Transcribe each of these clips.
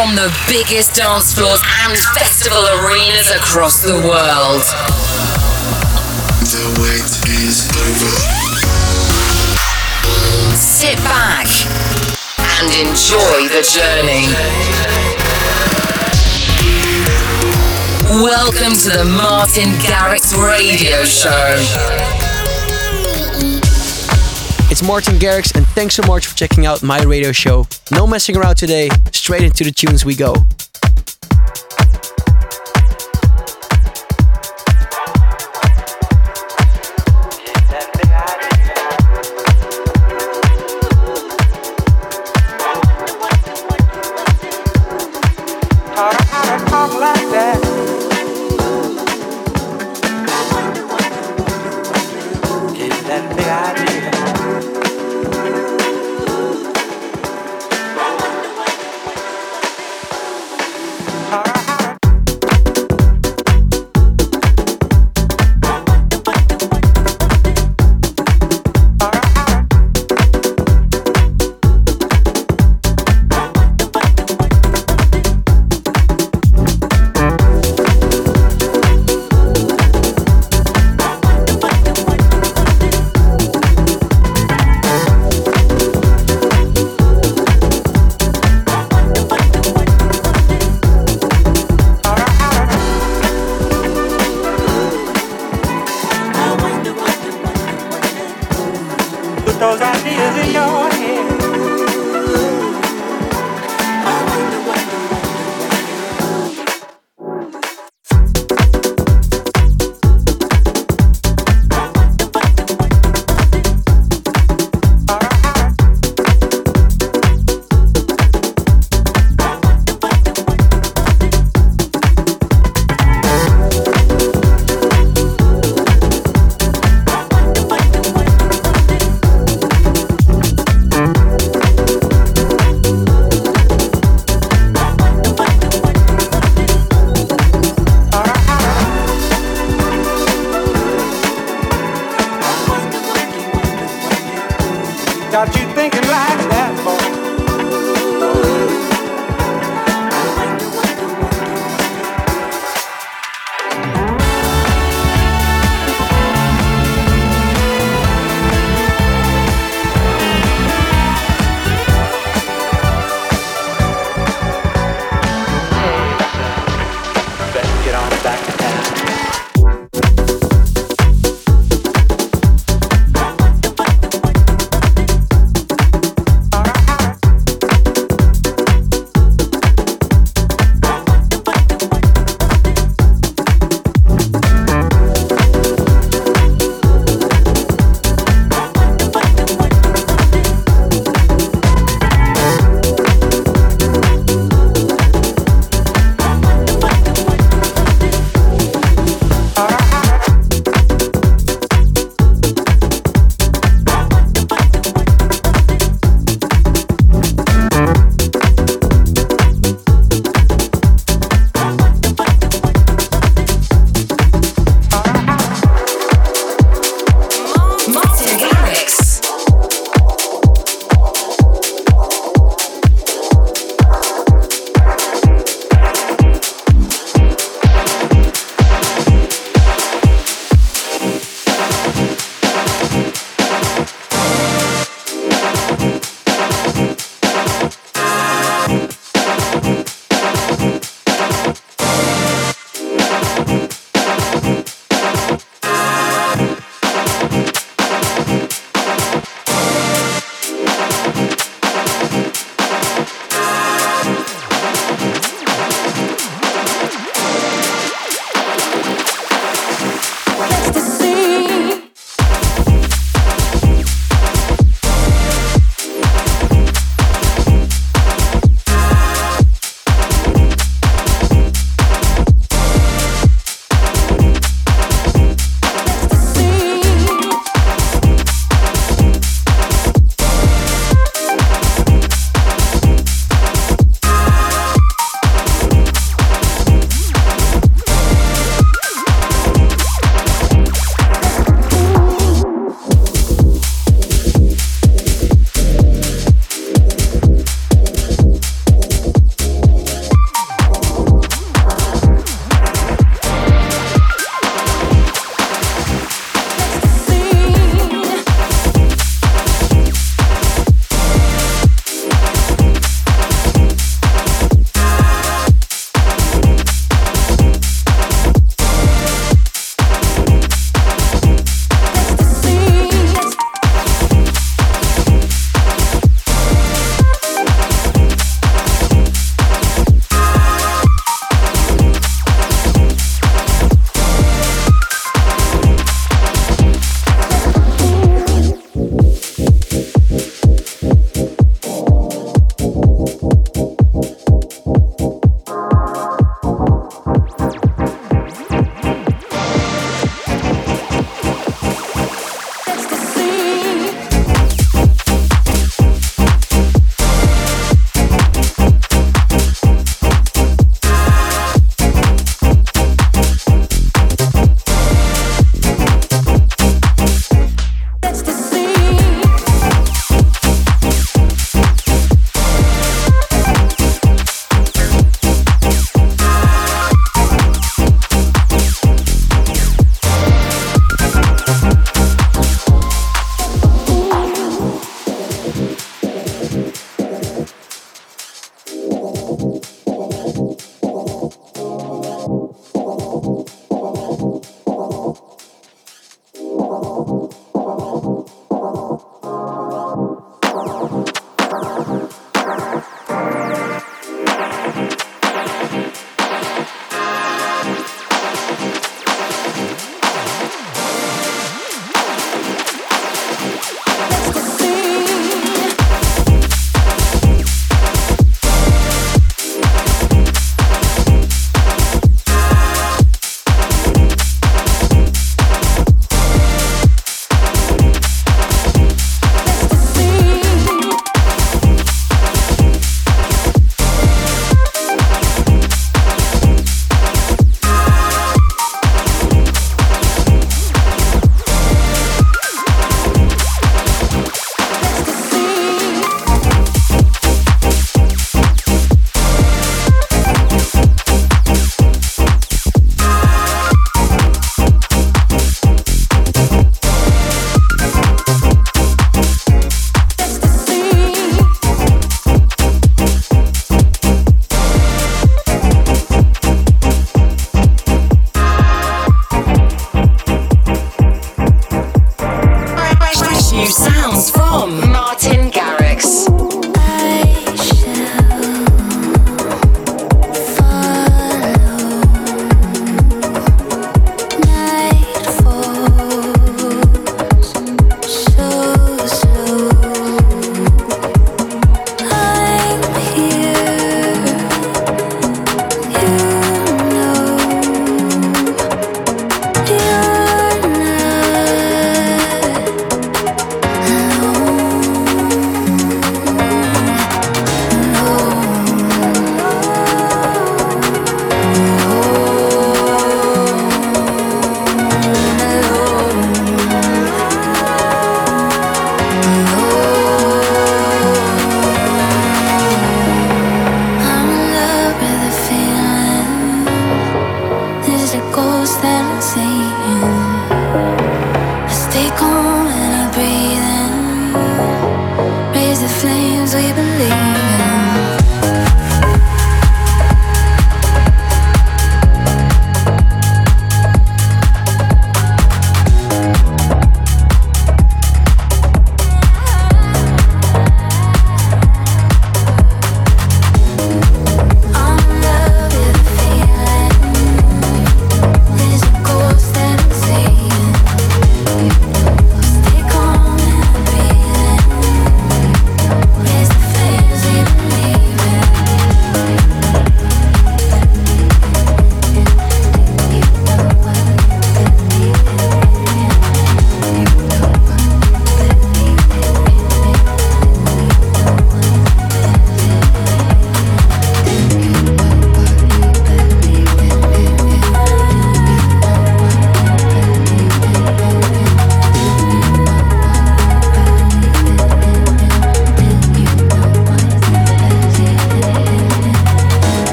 from the biggest dance floors and festival arenas across the world. The wait is over. Sit back and enjoy the journey. Welcome to the Martin Garrix Radio Show. It's Martin Garrix, and thanks so much for checking out my radio show. No messing around today, straight into the tunes we go.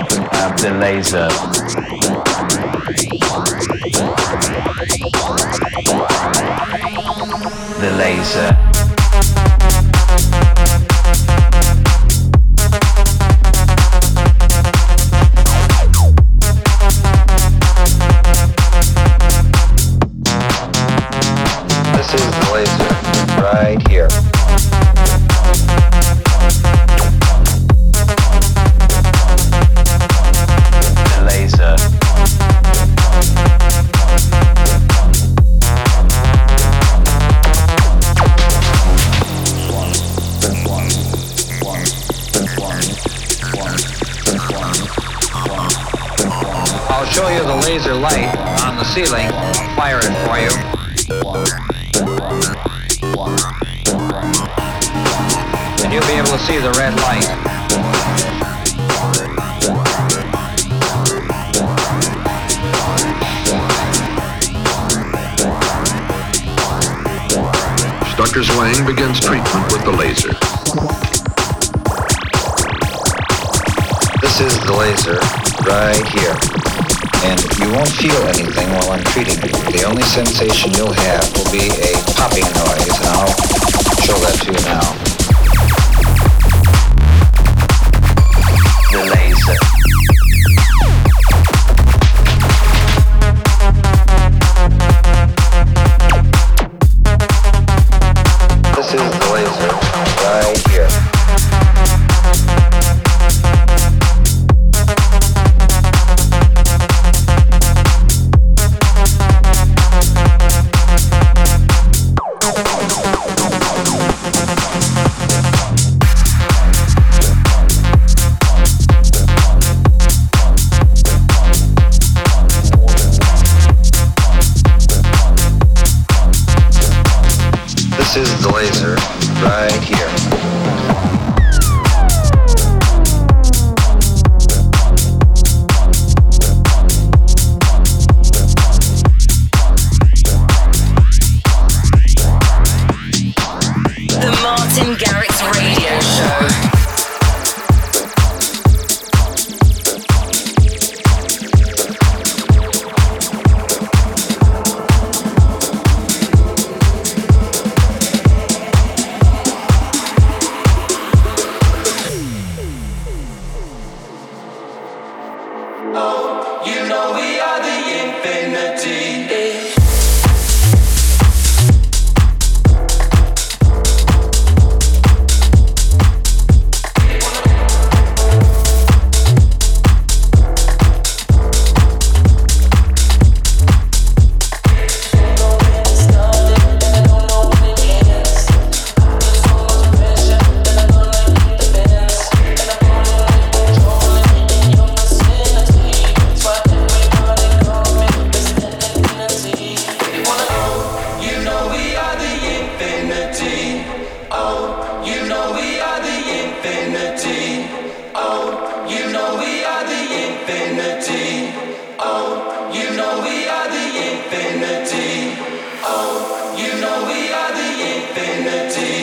off and the laser. The laser. Light on the ceiling. Fire it for you. And you'll be able to see the red light. Dr. Zwang begins treatment with the laser. This is the laser right here. And you won't feel anything while I'm treating you. The only sensation you'll have will be a popping noise, and I'll show that to you now. The laser. Infinity.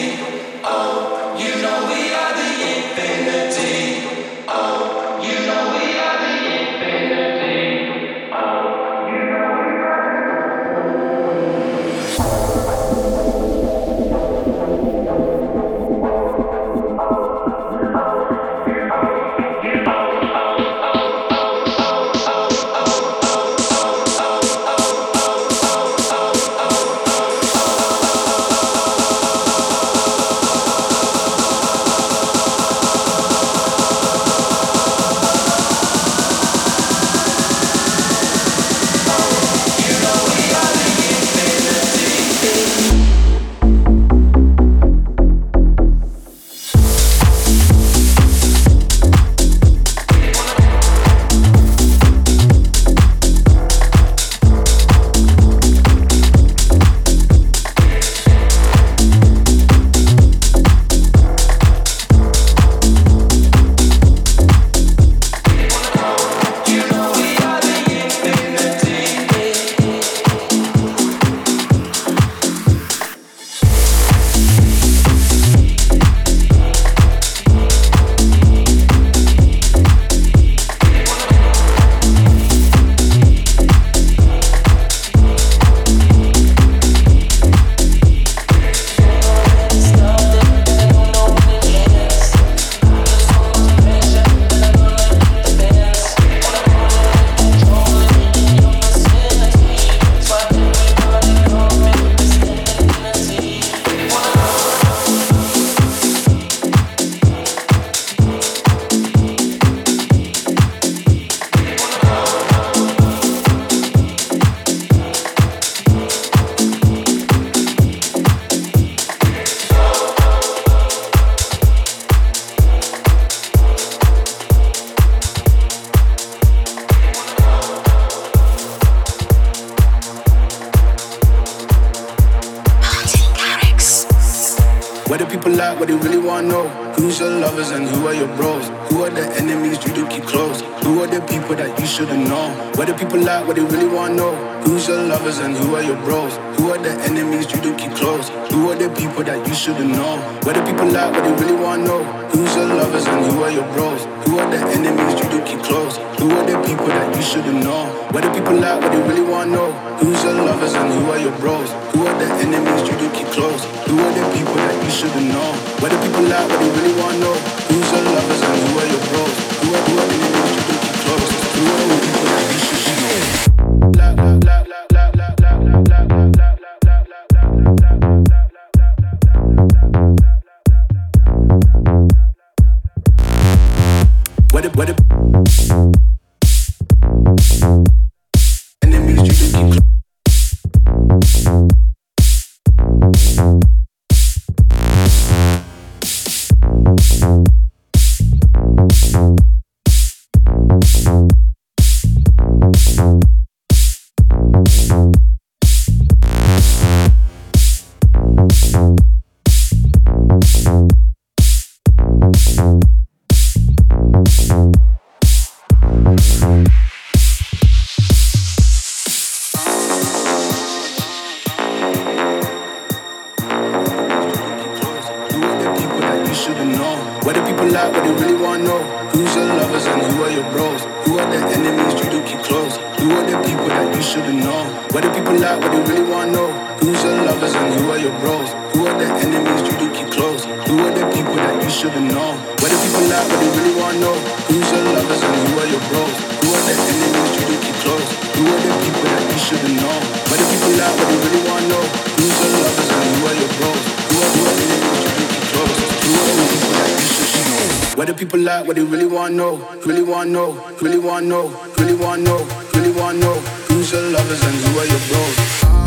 Lovers and people that shouldn't know? Where the people at, what they really wanna know. Who's your lovers and who are your bros? Who are the enemies you do keep close? Who are the people that you shouldn't know? Where the people at, what they really wanna know. Who's your lovers and who are your bros? Who are the enemies you do keep close? Who are the people that you shouldn't know? Where the people at, what they really wanna know. Who's your lovers and who are your bros? Who are the enemies you do keep close? Who are the people that you shouldn't know? Where the people at, what they really wanna know. Who's your lovers and who are your bros? La, la, Where the people at, what they really wanna know? Who's your lovers and who are your bros? Who are the enemies you do keep close? Who are the people that you shouldn't know? Where the people at, what they really wanna know? Who's your lovers and who are your bros? Who are the enemies you do keep close? Who are the people that you shouldn't know? Where the people at, what they really wanna know? Who's your lovers and who are your bros? Who are the enemies you do keep close? Who are the people that you shouldn't know? Where the people at, what they really wanna know? Where the people at, what they really wanna know? Really wanna know? Really wanna know? Really wanna know? Really wanna know? Who's your lovers and who are your bros?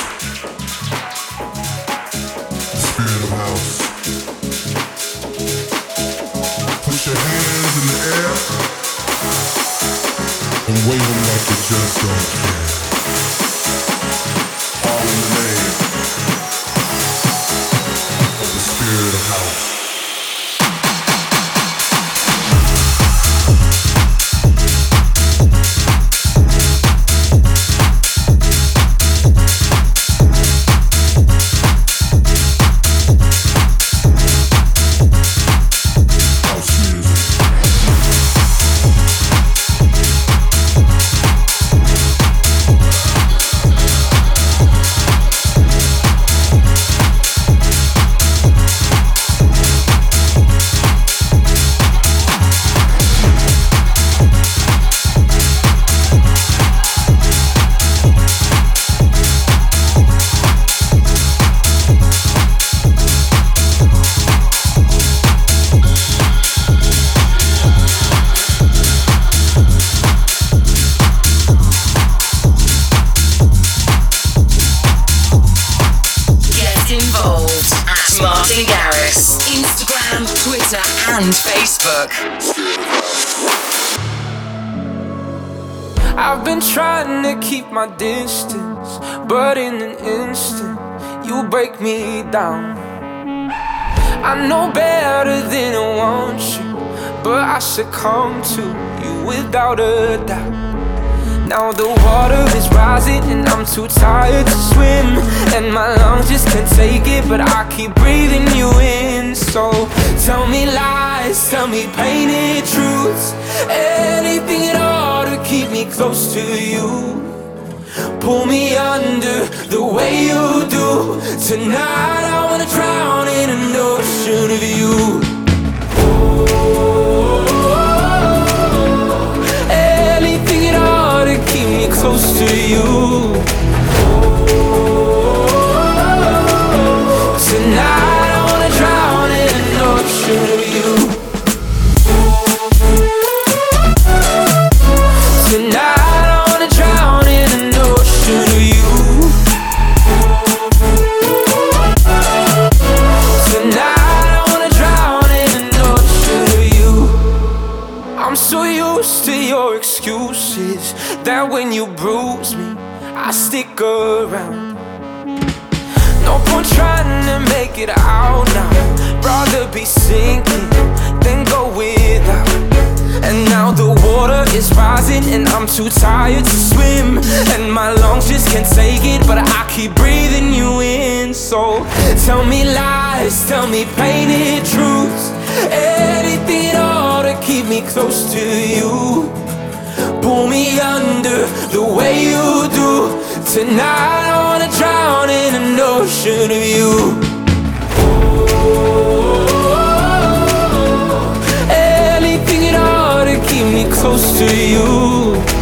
and Facebook. I've been trying to keep my distance, but in an instant, you break me down. I know better than I want you, but I succumb to you without a doubt. Now the water is rising and I'm too tired to swim. And my lungs just can't take it but I keep breathing you in. So tell me lies, tell me painted truths. Anything at all to keep me close to you. Pull me under the way you do. Tonight I wanna drown in an ocean of you close to you. Tonight excuses when you bruise me, I stick around. No point trying to make it out now. Rather be sinking than go without. And now the water is rising, and I'm too tired to swim. And my lungs just can't take it, but I keep breathing you in. So tell me lies, tell me painted truths. Anything all to keep me close to you pull me under the way you do. Tonight I wanna drown in an ocean of you. anything at all to keep me close to you.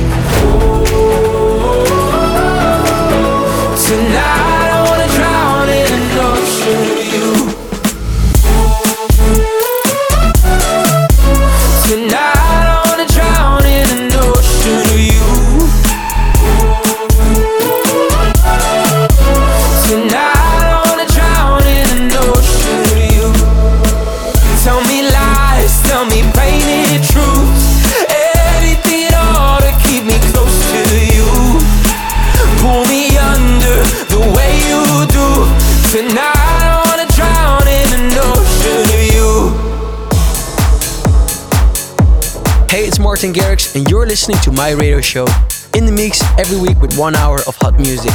Martin Garrix, and you're listening to my radio show in the mix every week with one hour of hot music.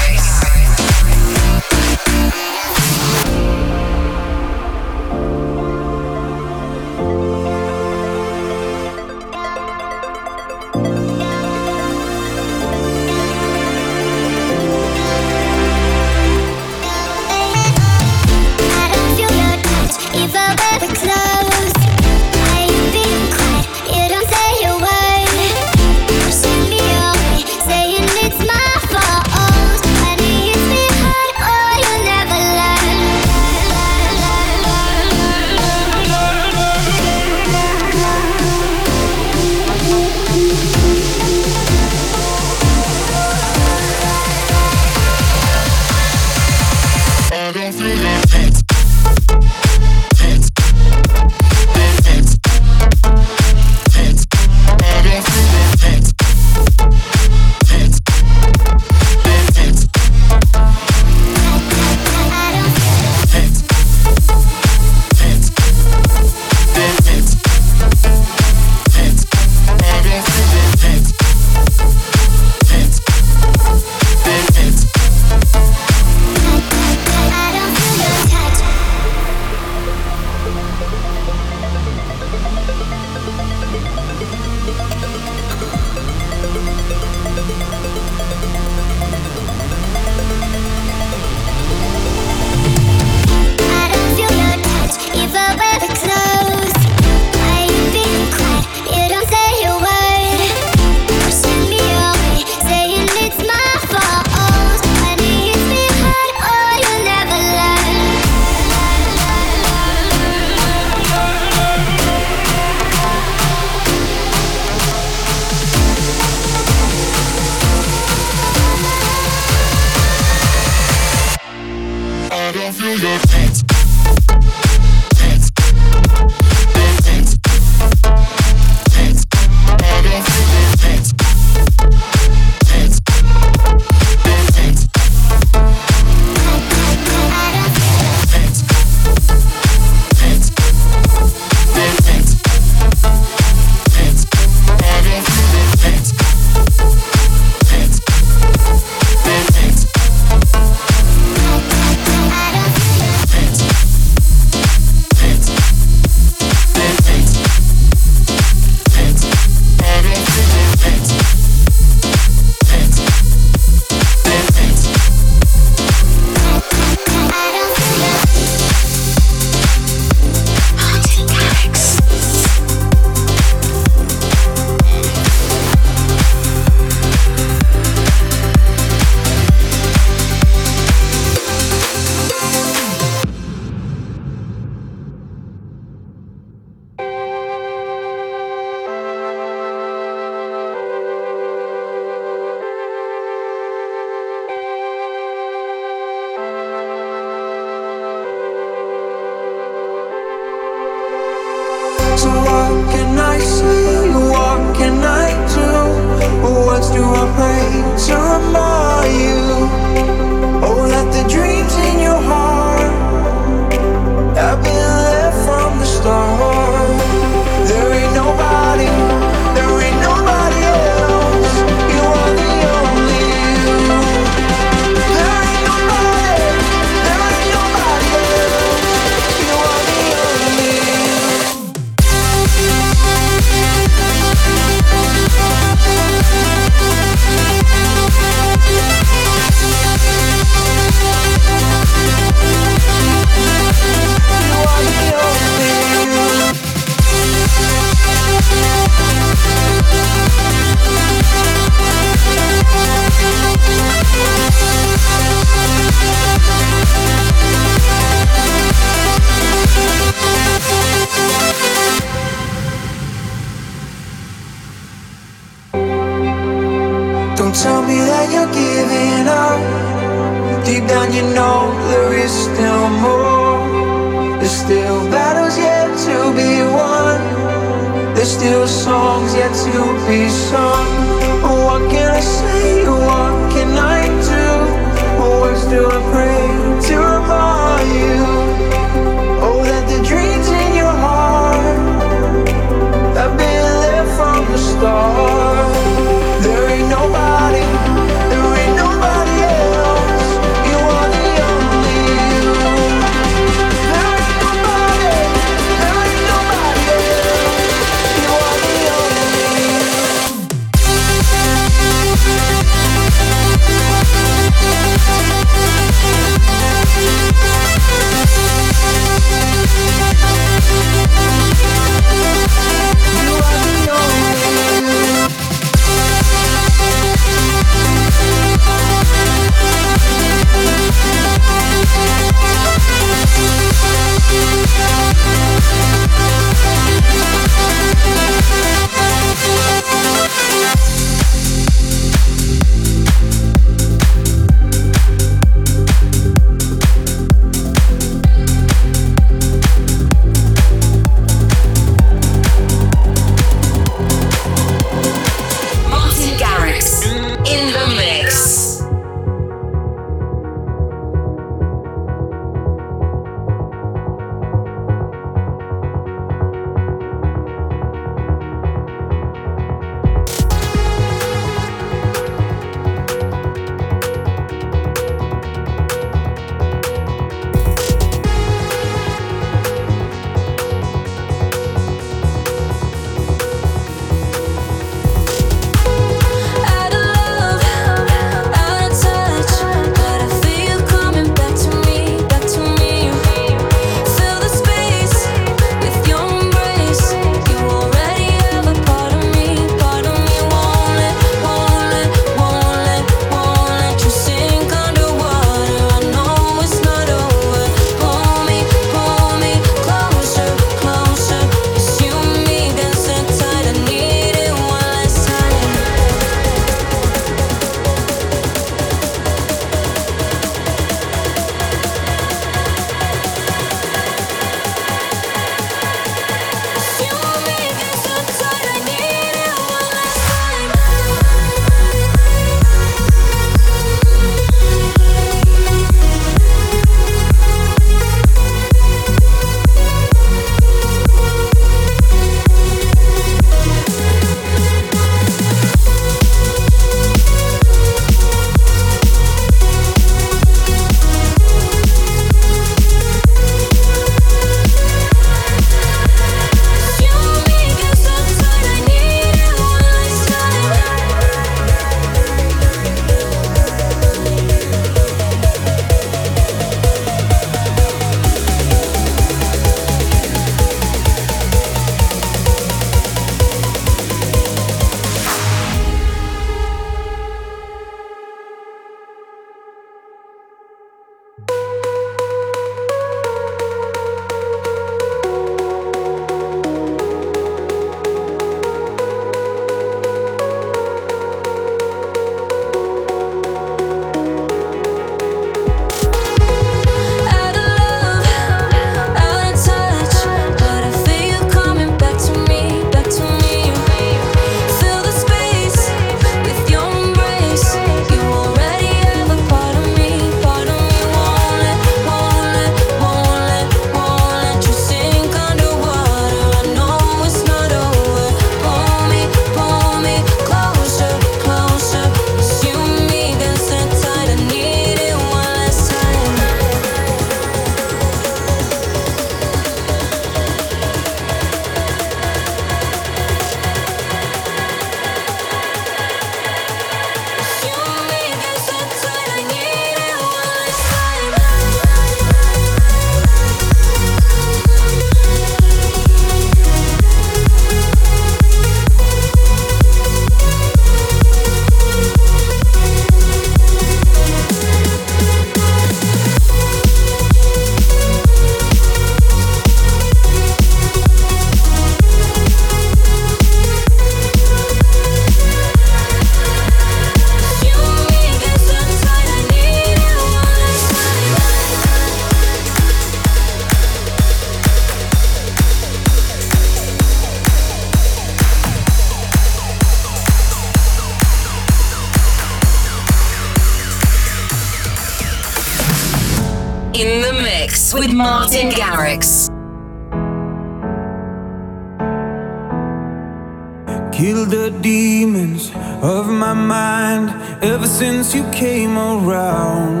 Since you came around.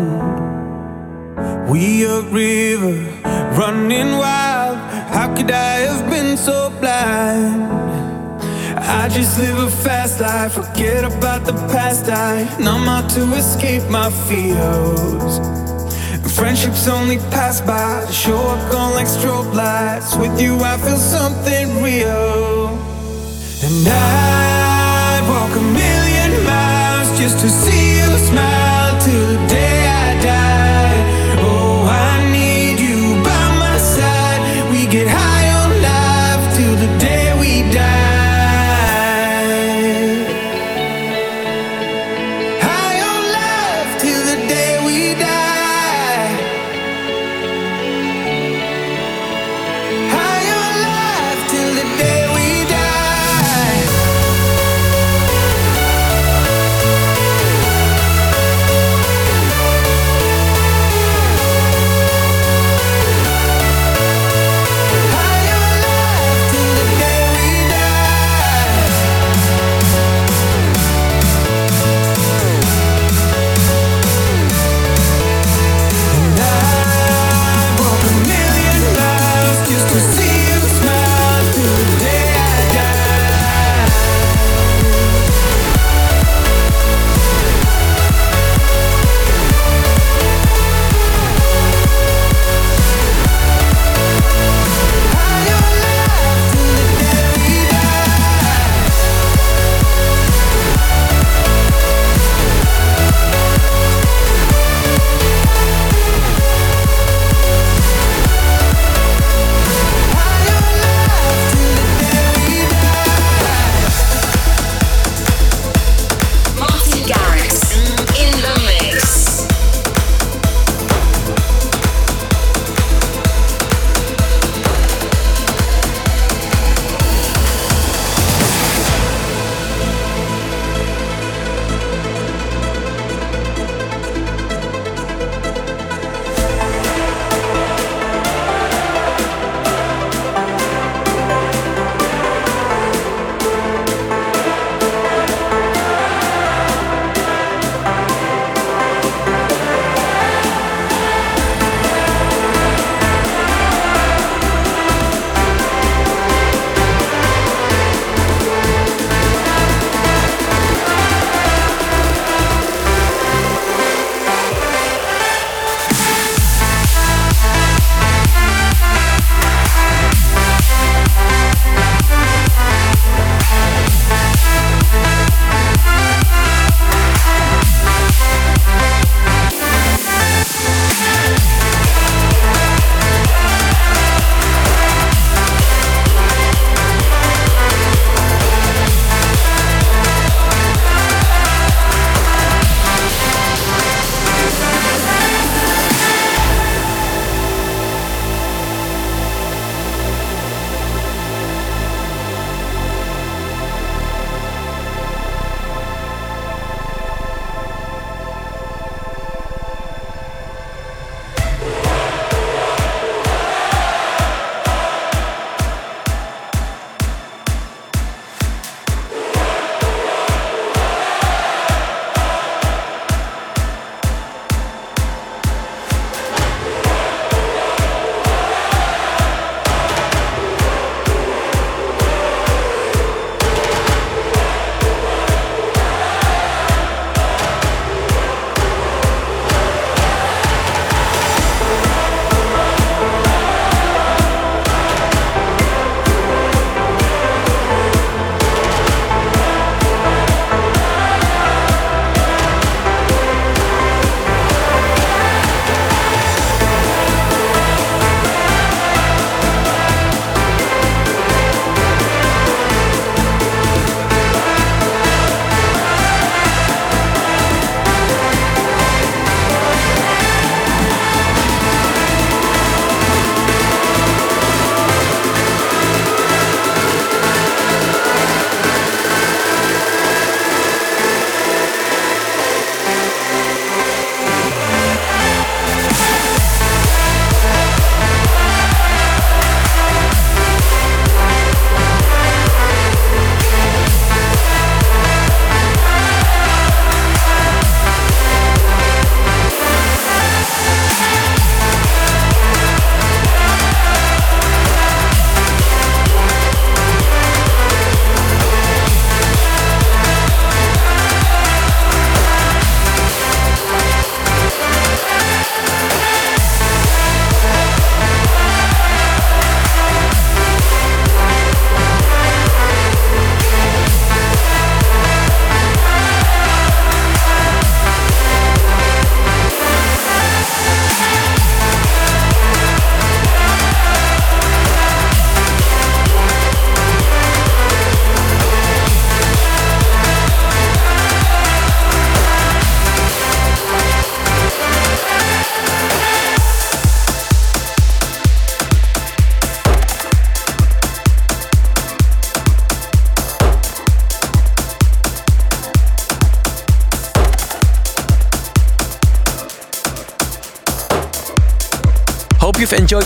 We a river running wild. How could I have been so blind? I just live a fast life, forget about the past. I numb out to escape my fears. Friendships only pass by, show up gone like strobe lights. With you, I feel something real. And I'd walk a million miles just to see smile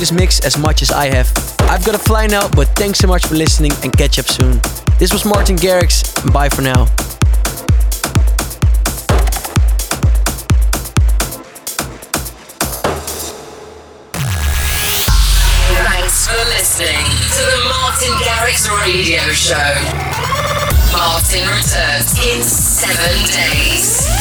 this mix as much as I have. I've got to fly now, but thanks so much for listening and catch up soon. This was Martin Garrix, and bye for now. Thanks for listening to the Martin Garrix Radio Show. Martin returns in seven days.